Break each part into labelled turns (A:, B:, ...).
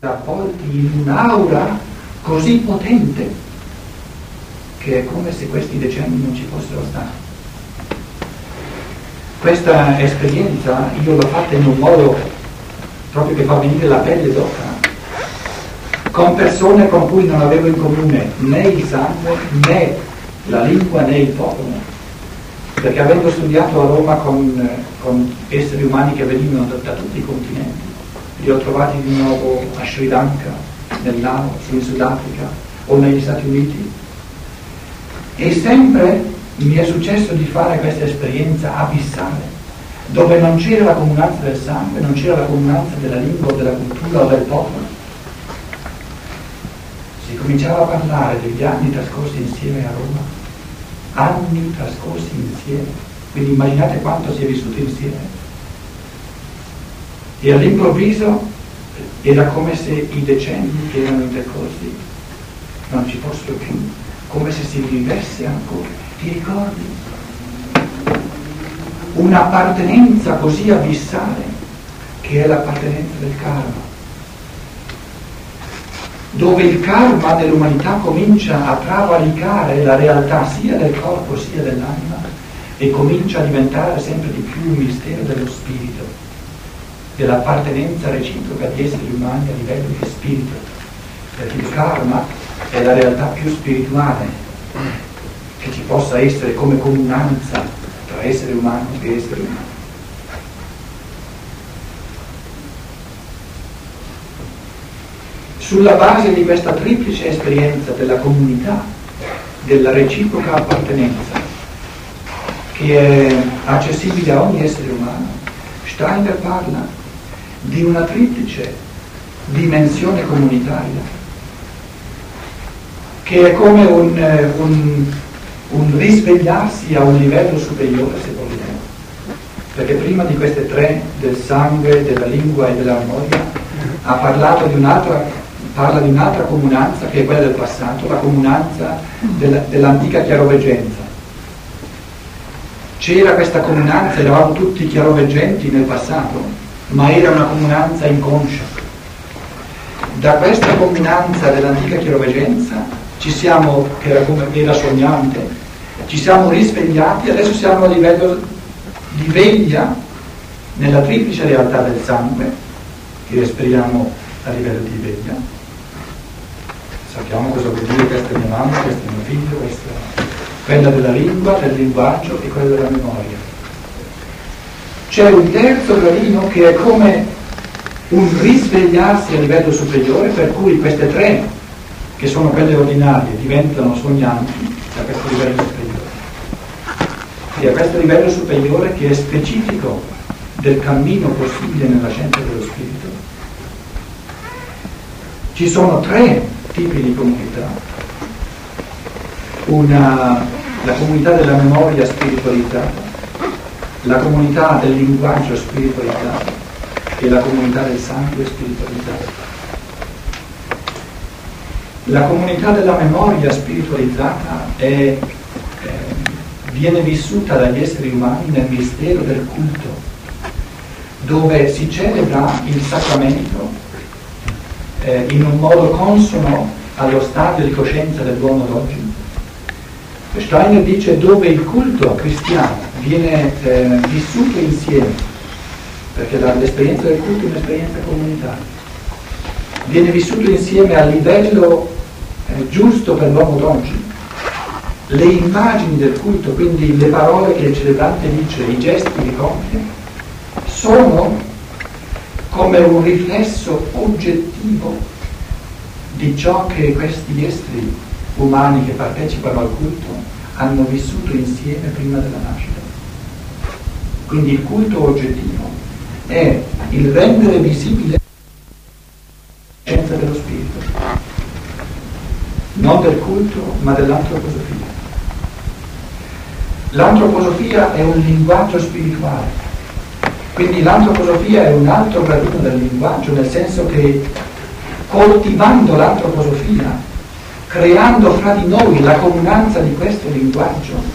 A: avvolti in un'aura così potente che è come se questi decenni non ci fossero stati. Questa esperienza io l'ho fatta in un modo proprio che fa venire la pelle d'oca, con persone con cui non avevo in comune né il sangue, né la lingua, né il popolo. Perché avendo studiato a Roma con, con esseri umani che venivano da, da, tutti i continenti, li ho trovati di nuovo a Sri Lanka, nel Laos, in Sudafrica o negli Stati Uniti. E sempre mi è successo di fare questa esperienza abissale, dove non c'era la comunanza del sangue, non c'era la comunanza della lingua, della cultura o del popolo. Si cominciava a parlare degli anni trascorsi insieme a Roma, anni trascorsi insieme, quindi immaginate quanto si è vissuto insieme. E all'improvviso era come se i decenni che erano intercorsi non ci fossero più, come se si vivesse ancora. Ti ricordi? Un'appartenenza così abissale che è l'appartenenza del karma, dove il karma dell'umanità comincia a travalicare la realtà sia del corpo sia dell'anima e comincia a diventare sempre di più un mistero dello spirito, dell'appartenenza reciproca di esseri umani a livello di spirito, perché il karma è la realtà più spirituale che ci possa essere come comunanza tra esseri umani e esseri umani. Sulla base di questa triplice esperienza della comunità, della reciproca appartenenza, che è accessibile a ogni essere umano, Steiner parla di una triplice dimensione comunitaria, che è come un, un un risvegliarsi a un livello superiore, se vogliamo. Perché prima di queste tre, del sangue, della lingua e della memoria, ha parlato di un'altra, parla di un'altra comunanza che è quella del passato, la comunanza della, dell'antica chiaroveggenza. C'era questa comunanza, eravamo tutti chiaroveggenti nel passato, ma era una comunanza inconscia. Da questa comunanza dell'antica chiaroveggenza ci siamo, che era, come, era sognante, ci siamo risvegliati, adesso siamo a livello di veglia nella triplice realtà del sangue, che respiriamo a livello di veglia. Sappiamo cosa vuol dire questa è mia mamma, questo è mio figlio, questa è quella della lingua, del linguaggio e quella della memoria. C'è un terzo gradino che è come un risvegliarsi a livello superiore, per cui queste tre, che sono quelle ordinarie, diventano sognanti da questo livello superiore e a questo livello superiore che è specifico del cammino possibile nella scienza dello spirito. Ci sono tre tipi di comunità. Una, la comunità della memoria spiritualizzata, la comunità del linguaggio spiritualizzato e la comunità del sangue spiritualizzato. La comunità della memoria spiritualizzata è viene vissuta dagli esseri umani nel mistero del culto, dove si celebra il sacramento eh, in un modo consono allo stadio di coscienza dell'uomo d'oggi. Steiner dice dove il culto cristiano viene eh, vissuto insieme, perché l'esperienza del culto è un'esperienza comunitaria, viene vissuto insieme a livello eh, giusto per l'uomo d'oggi, le immagini del culto, quindi le parole che il celebrante dice, i gesti che compie, sono come un riflesso oggettivo di ciò che questi esseri umani che partecipano al culto hanno vissuto insieme prima della nascita. Quindi il culto oggettivo è il rendere visibile la scienza dello spirito, non del culto ma dell'antroposofia. L'antroposofia è un linguaggio spirituale, quindi l'antroposofia è un altro gradino del linguaggio, nel senso che coltivando l'antroposofia, creando fra di noi la comunanza di questo linguaggio,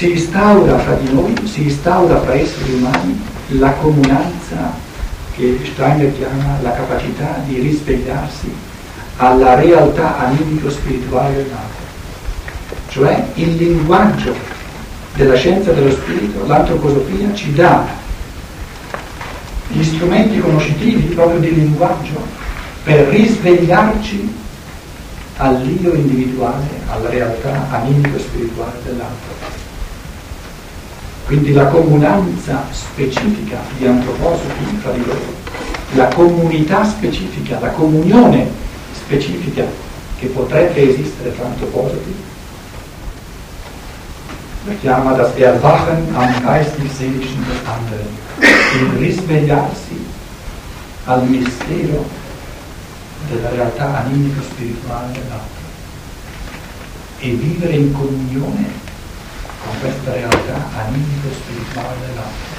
A: si instaura fra di noi, si instaura fra esseri umani la comunanza che Steiner chiama la capacità di risvegliarsi alla realtà animico-spirituale dell'altro. Cioè il linguaggio della scienza dello spirito, l'antroposofia, ci dà gli strumenti conoscitivi proprio di linguaggio per risvegliarci all'io individuale, alla realtà animico-spirituale dell'altro. Quindi la comunanza specifica di antroposofi fra di loro, la comunità specifica, la comunione specifica che potrebbe esistere tra antroposofi, la chiama das Erwachen am geistig-seelischen des anderen, il risvegliarsi al mistero della realtà animico-spirituale dell'altro e vivere in comunione con questa realtà animico-spirituale dell'altro.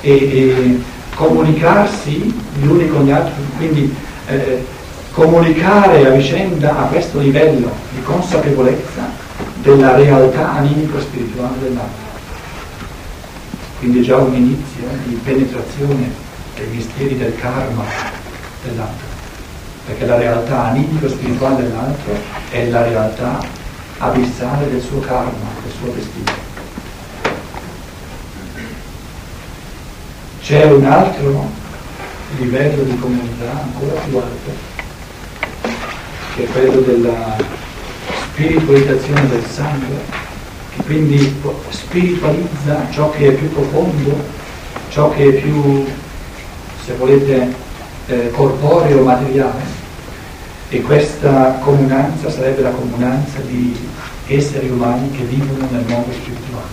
A: E, e, comunicarsi gli uni con gli altri, quindi eh, comunicare a vicenda a questo livello di consapevolezza della realtà animico-spirituale dell'altro. Quindi già un inizio di penetrazione dei misteri del karma dell'altro, perché la realtà animico-spirituale dell'altro è la realtà abissale del suo karma, del suo destino. C'è un altro livello di comunità ancora più alto, che è quello della spiritualizzazione del sangue, che quindi spiritualizza ciò che è più profondo, ciò che è più, se volete, eh, corporeo, materiale. E questa comunanza sarebbe la comunanza di esseri umani che vivono nel mondo spirituale.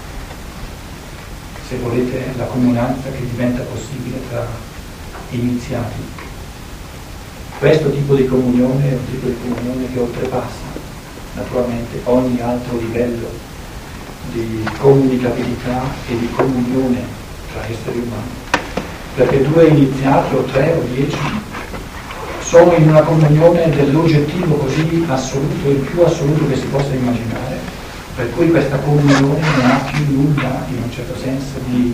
A: Se volete, la comunanza che diventa possibile tra iniziati. Questo tipo di comunione è un tipo di comunione che oltrepassa naturalmente ogni altro livello di comunicabilità e di comunione tra esseri umani. Perché due iniziati o tre o dieci sono in una comunione dell'oggettivo così assoluto, il più assoluto che si possa immaginare, per cui questa comunione non ha più nulla, in un certo senso, di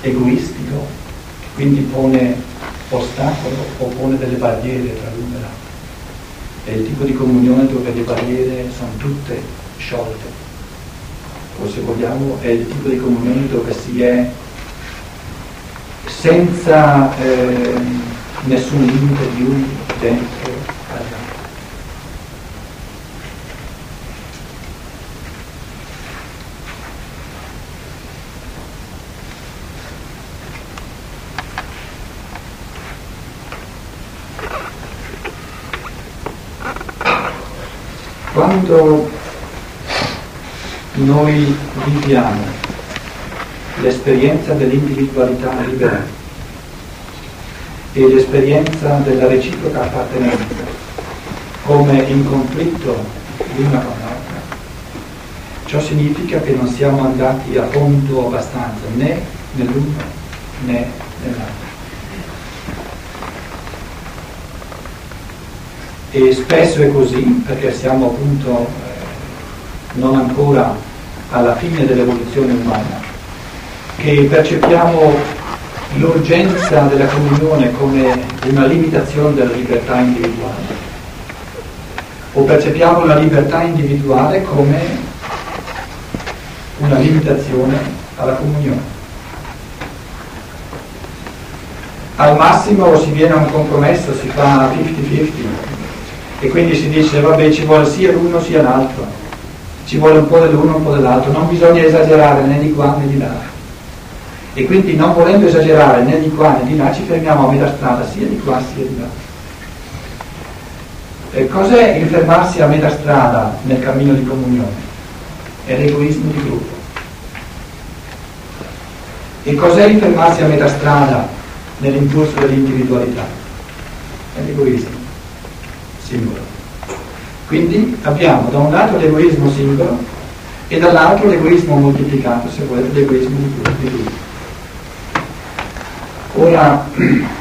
A: egoistico, quindi pone ostacolo o pone delle barriere tra l'uno e l'altro. È il tipo di comunione dove le barriere sono tutte sciolte, o se vogliamo è il tipo di comunione dove si è senza... Eh, nessun limite di uno Quando noi viviamo l'esperienza dell'individualità libera, e l'esperienza della reciproca appartenenza come in conflitto l'una con l'altra, ciò significa che non siamo andati a fondo abbastanza né nell'uno né nell'altro. E spesso è così perché siamo appunto eh, non ancora alla fine dell'evoluzione umana, che percepiamo l'urgenza della comunione come una limitazione della libertà individuale o percepiamo la libertà individuale come una limitazione alla comunione. Al massimo si viene a un compromesso, si fa 50-50 e quindi si dice vabbè ci vuole sia l'uno sia l'altro, ci vuole un po' dell'uno e un po' dell'altro, non bisogna esagerare né di qua né di là e quindi non volendo esagerare né di qua né di là ci fermiamo a metà strada sia di qua sia di là. E cos'è il fermarsi a metà strada nel cammino di comunione? È l'egoismo di gruppo. E cos'è il fermarsi a metà strada nell'impulso dell'individualità? È l'egoismo singolo. Quindi abbiamo da un lato l'egoismo singolo e dall'altro l'egoismo moltiplicato, se volete l'egoismo di gruppo. Ora,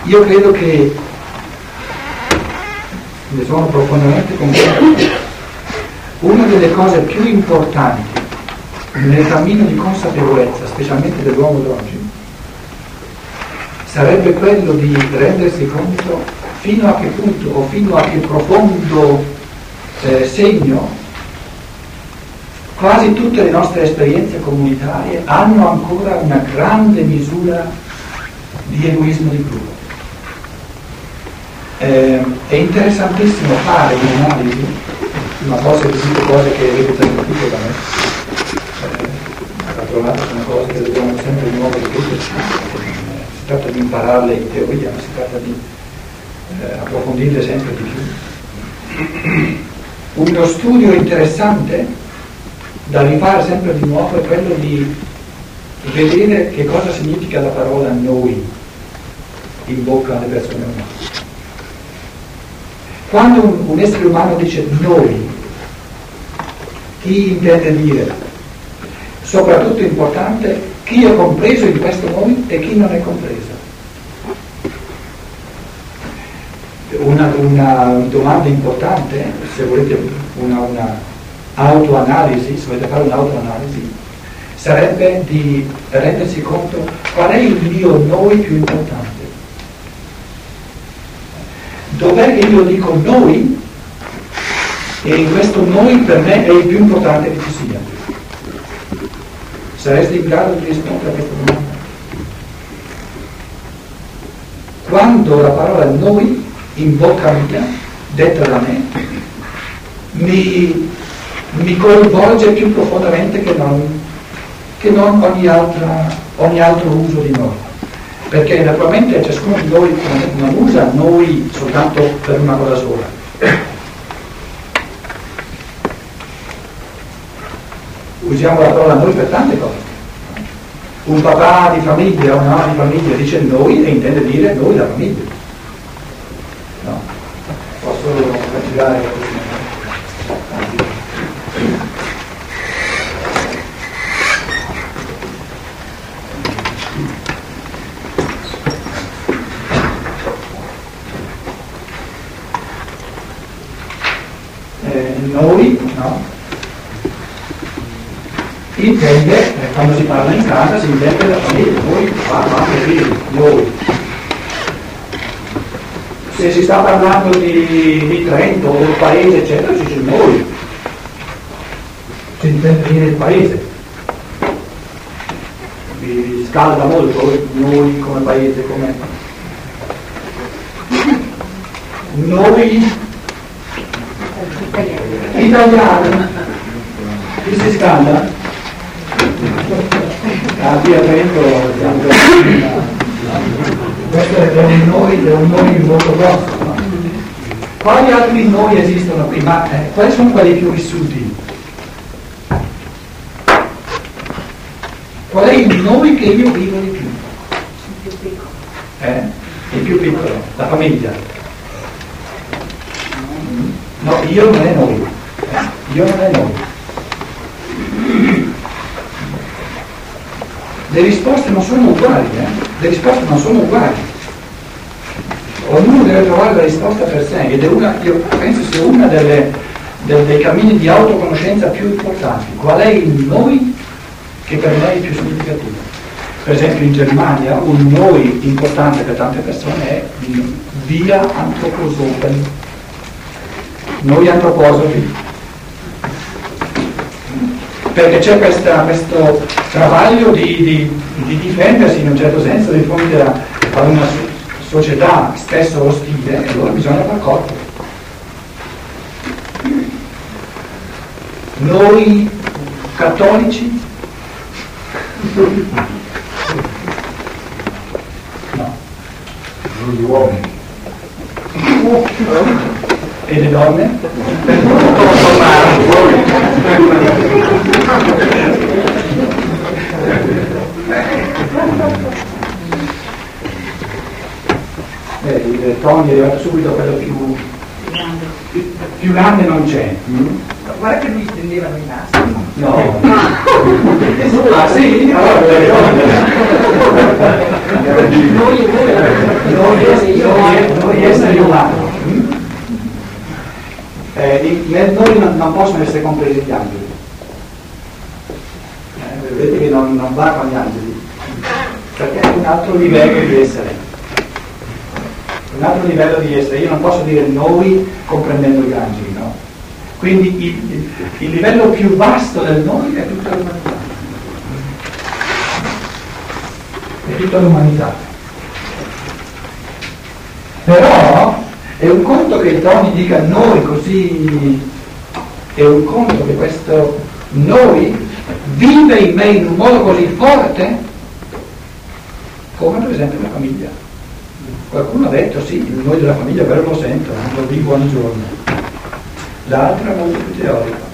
A: io credo che ne sono profondamente convinto. Una delle cose più importanti nel cammino di consapevolezza, specialmente dell'uomo d'oggi, sarebbe quello di rendersi conto fino a che punto o fino a che profondo eh, segno quasi tutte le nostre esperienze comunitarie hanno ancora una grande misura di egoismo di gruppo. Eh, è interessantissimo fare un'analisi, ma forse ho cose che avete sentito da me, trovate sono cose che dobbiamo sempre di nuovo ripeterci, si tratta di impararle in teoria, ma si tratta di eh, approfondirle sempre di più. Uno studio interessante da rifare sempre di nuovo è quello di vedere che cosa significa la parola noi in bocca alle persone umane. Quando un, un essere umano dice noi, chi intende dire soprattutto importante chi è compreso in questo noi e chi non è compreso. Una, una domanda importante, se volete una, una autoanalisi, se volete fare un'autoanalisi, sarebbe di rendersi conto qual è il mio noi più importante. Dov'è che io dico noi e questo noi per me è il più importante che ci sia. Sareste in grado di rispondere a questa domanda? Quando la parola noi in bocca mia, detta da me, mi, mi coinvolge più profondamente che non, che non ogni, altra, ogni altro uso di noi perché naturalmente ciascuno di noi non usa noi soltanto per una cosa sola. usiamo la parola noi per tante cose. Un papà di famiglia una mamma di famiglia dice noi e intende dire noi la famiglia. No, posso cancellare eh, noi, no? intende, eh, quando si parla in casa, si intende la famiglia, noi, papà, figli, noi. Se si sta parlando di, di Trento o del paese, eccetera, si dice noi. Si intende dire il paese. Vi scalda molto noi come paese, come... Noi italiani. Chi si scalda? Abbi attento, questo è un noi, è un noi molto grosso. No? Quali altri noi esistono qui? Ma eh, quali sono quelli più vissuti? Qual è il noi che io vivo di più? Il più piccolo. Eh? Il più piccolo, la famiglia. No, io non è noi. Eh? Io non è noi. le risposte non sono uguali, eh? le risposte non sono uguali. Ognuno deve trovare la risposta per sé ed è una, io penso sia uno dei cammini di autoconoscenza più importanti. Qual è il noi che per me è più significativo? Per esempio in Germania un noi importante per tante persone è via antroposofen. Noi antroposofi perché c'è questa, questo travaglio di, di, di, difendersi in un certo senso di fronte a, a una società spesso ostile e allora bisogna far corpo. Noi cattolici no. Noi uomini e le donne? Eh, il Tony è arrivato subito quello più, più, più grande non c'è. Mm?
B: Guarda che mi stendevano i nastri.
A: No. ah sì? Noi, noi, noi esseri umani eh, nel noi non, non, possono essere compresi gli angeli. Che non, non va con gli angeli. perché è un altro livello di essere. Un altro livello di essere. Io non posso dire noi comprendendo gli angeli, no? Quindi il, il, il livello più vasto del noi è tutta l'umanità. È tutta l'umanità. Però è un conto che Tony dica noi così, è un conto che questo noi vive in me in un modo così forte, come per esempio la famiglia. Qualcuno ha detto sì, il noi della famiglia però lo sento, lo vivo ogni giorno. L'altro è molto più teorico.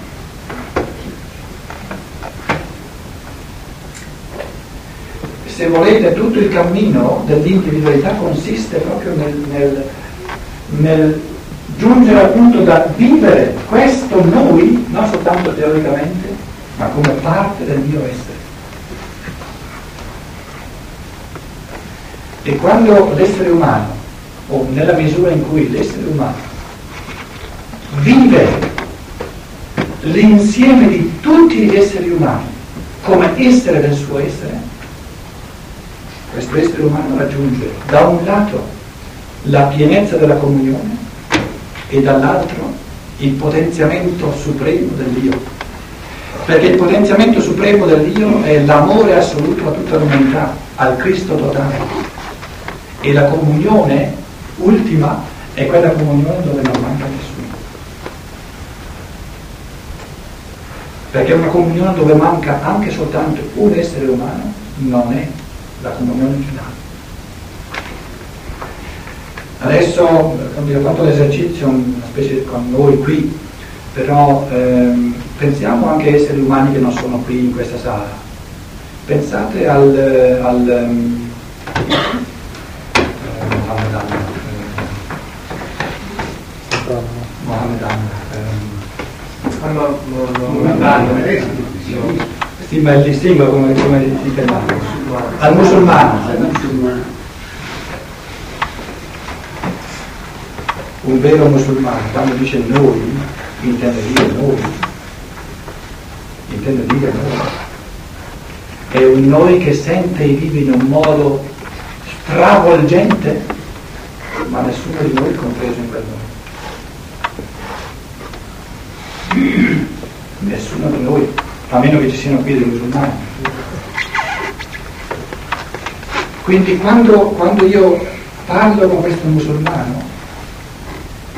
A: Se volete, tutto il cammino dell'individualità consiste proprio nel, nel, nel giungere al punto da vivere questo noi, non soltanto teoricamente, ma come parte del mio essere. E quando l'essere umano, o nella misura in cui l'essere umano vive l'insieme di tutti gli esseri umani come essere del suo essere, questo essere umano raggiunge da un lato la pienezza della comunione e dall'altro il potenziamento supremo dell'io perché il potenziamento supremo dell'io è l'amore assoluto a tutta l'umanità, al Cristo totale. E la comunione ultima è quella comunione dove non manca nessuno. Perché una comunione dove manca anche soltanto un essere umano non è la comunione finale. Adesso, quando ho fatto l'esercizio, una specie con noi qui, però ehm, pensiamo anche a esseri umani che non sono qui in questa sala. Pensate al, al um, eh, Mohammedan, Mohammedan, eh, sì, ma il distinguo come, come chiama? Al musulmano. Un vero musulmano, quando dice noi, intende dire noi, intende dire noi. È un noi che sente e vive in un modo stravolgente, ma nessuno di noi è compreso in quel modo. Nessuno di noi, a meno che ci siano qui dei musulmani. Quindi quando, quando io parlo con questo musulmano,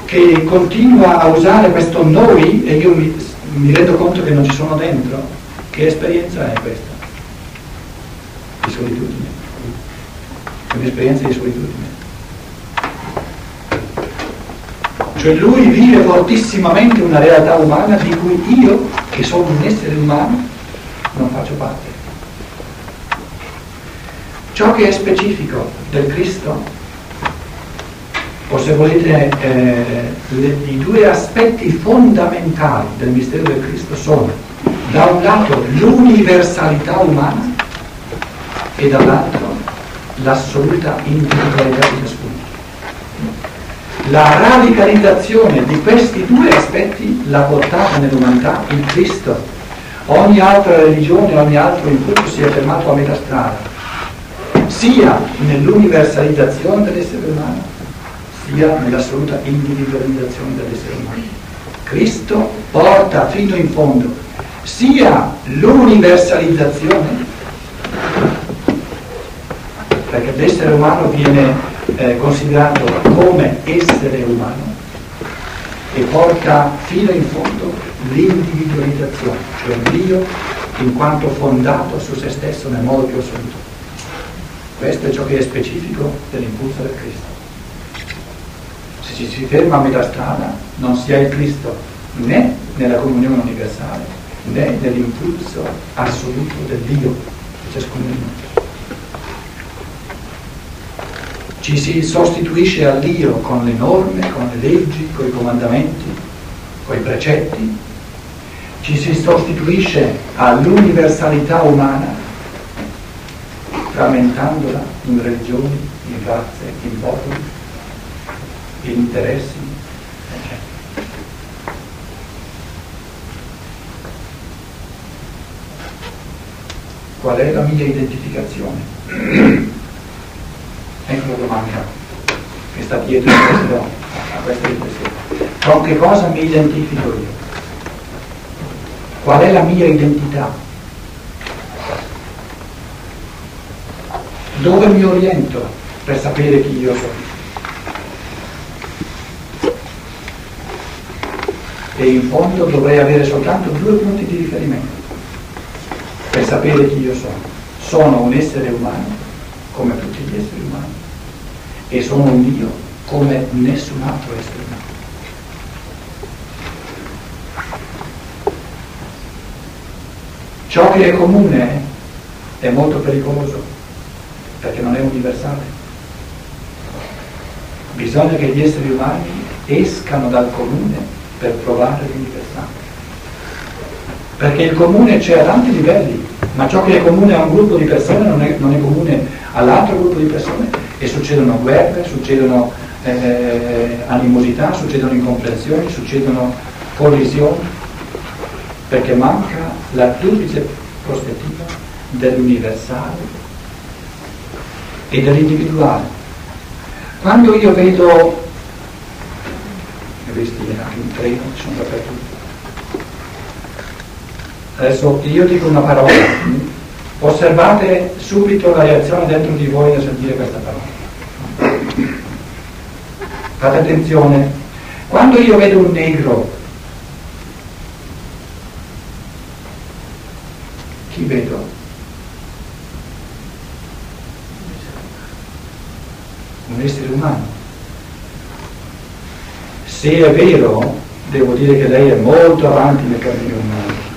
A: che continua a usare questo noi e io mi, mi rendo conto che non ci sono dentro, che esperienza è questa? Di solitudine. È un'esperienza di solitudine. Cioè lui vive fortissimamente una realtà umana di cui io, che sono un essere umano, non faccio parte. Ciò che è specifico del Cristo o se volete eh, le, i due aspetti fondamentali del mistero del Cristo sono da un lato l'universalità umana e dall'altro l'assoluta individualità di ciascuno. La radicalizzazione di questi due aspetti l'ha portata nell'umanità il Cristo. Ogni altra religione, ogni altro impulso si è fermato a metà strada, sia nell'universalizzazione dell'essere umano sia nell'assoluta individualizzazione dell'essere umano. Cristo porta fino in fondo sia l'universalizzazione, perché l'essere umano viene eh, considerato come essere umano, e porta fino in fondo l'individualizzazione, cioè Dio in quanto fondato su se stesso nel modo più assoluto. Questo è ciò che è specifico dell'impulso del Cristo ci si ferma a metà strada, non si ha il Cristo né nella comunione universale né nell'impulso assoluto del Dio di ciascuno di noi. Ci si sostituisce all'Io con le norme, con le leggi, con i comandamenti, con i precetti, ci si sostituisce all'universalità umana, frammentandola in religioni, in razze, in popoli interessi, eccetera. qual è la mia identificazione? ecco la domanda che sta dietro questo, a questa riflessione. Con che cosa mi identifico io? Qual è la mia identità? Dove mi oriento per sapere chi io sono? E in fondo dovrei avere soltanto due punti di riferimento per sapere chi io sono. Sono un essere umano come tutti gli esseri umani e sono un Dio come nessun altro essere umano. Ciò che è comune è molto pericoloso perché non è universale. Bisogna che gli esseri umani escano dal comune per provare l'universale. Perché il comune c'è a tanti livelli, ma ciò che è comune a un gruppo di persone non è, non è comune all'altro gruppo di persone e succedono guerre, succedono eh, animosità, succedono incomprensioni, succedono collisioni perché manca la duplice prospettiva dell'universale e dell'individuale. Quando io vedo, visto in treno, sono dappertutto, adesso io dico una parola, osservate subito la reazione dentro di voi nel sentire questa parola. Fate attenzione, quando io vedo un negro chi vedo? Un essere umano. Se è vero, devo dire che lei è molto avanti nel cammino umano.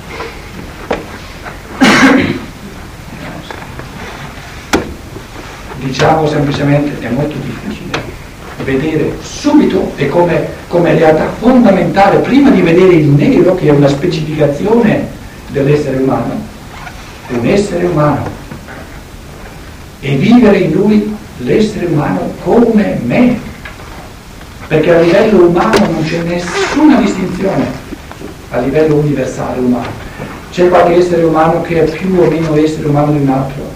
A: Diciamo semplicemente è molto difficile vedere subito e come, come realtà fondamentale, prima di vedere il nero, che è una specificazione dell'essere umano, un essere umano e vivere in lui l'essere umano come me, perché a livello umano non c'è nessuna distinzione, a livello universale umano. C'è qualche essere umano che è più o meno essere umano di un altro.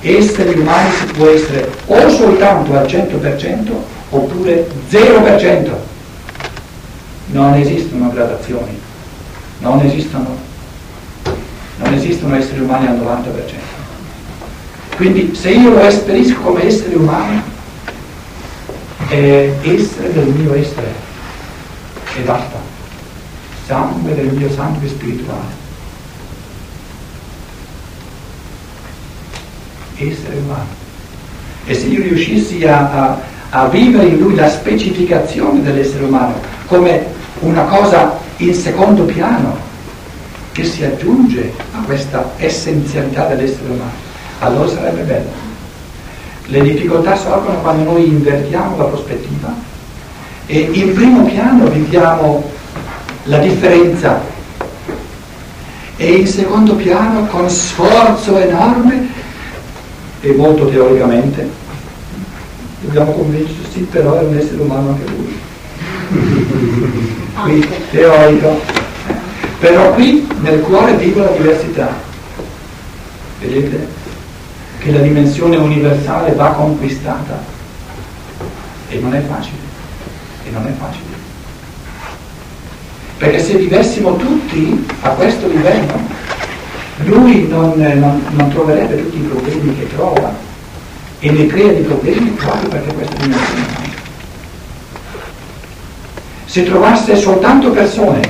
A: Esseri umani si può essere o soltanto al 100% oppure 0%. Non esistono gradazioni, non esistono non esistono esseri umani al 90%. Quindi se io lo esperisco come essere umano, è essere del mio essere e basta. Sangue del mio sangue spirituale. Essere umano. E se io riuscissi a, a, a vivere in lui la specificazione dell'essere umano come una cosa in secondo piano, che si aggiunge a questa essenzialità dell'essere umano, allora sarebbe bello. Le difficoltà sorgono quando noi invertiamo la prospettiva e in primo piano viviamo la differenza e in secondo piano con sforzo enorme e molto teoricamente dobbiamo convincerci però è un essere umano anche lui qui teorico però qui nel cuore vivo la diversità. Vedete? Che la dimensione universale va conquistata. E non è facile. E non è facile. Perché se vivessimo tutti a questo livello, lui non, non, non troverebbe tutti i problemi che trova e ne crea di problemi proprio perché questa dimensione manca. Se trovasse soltanto persone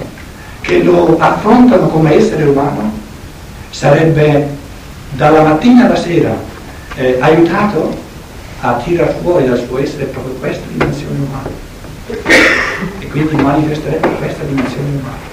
A: che lo affrontano come essere umano, sarebbe dalla mattina alla sera eh, aiutato a tirare fuori dal suo essere proprio questa dimensione umana e quindi manifesterebbe questa dimensione umana.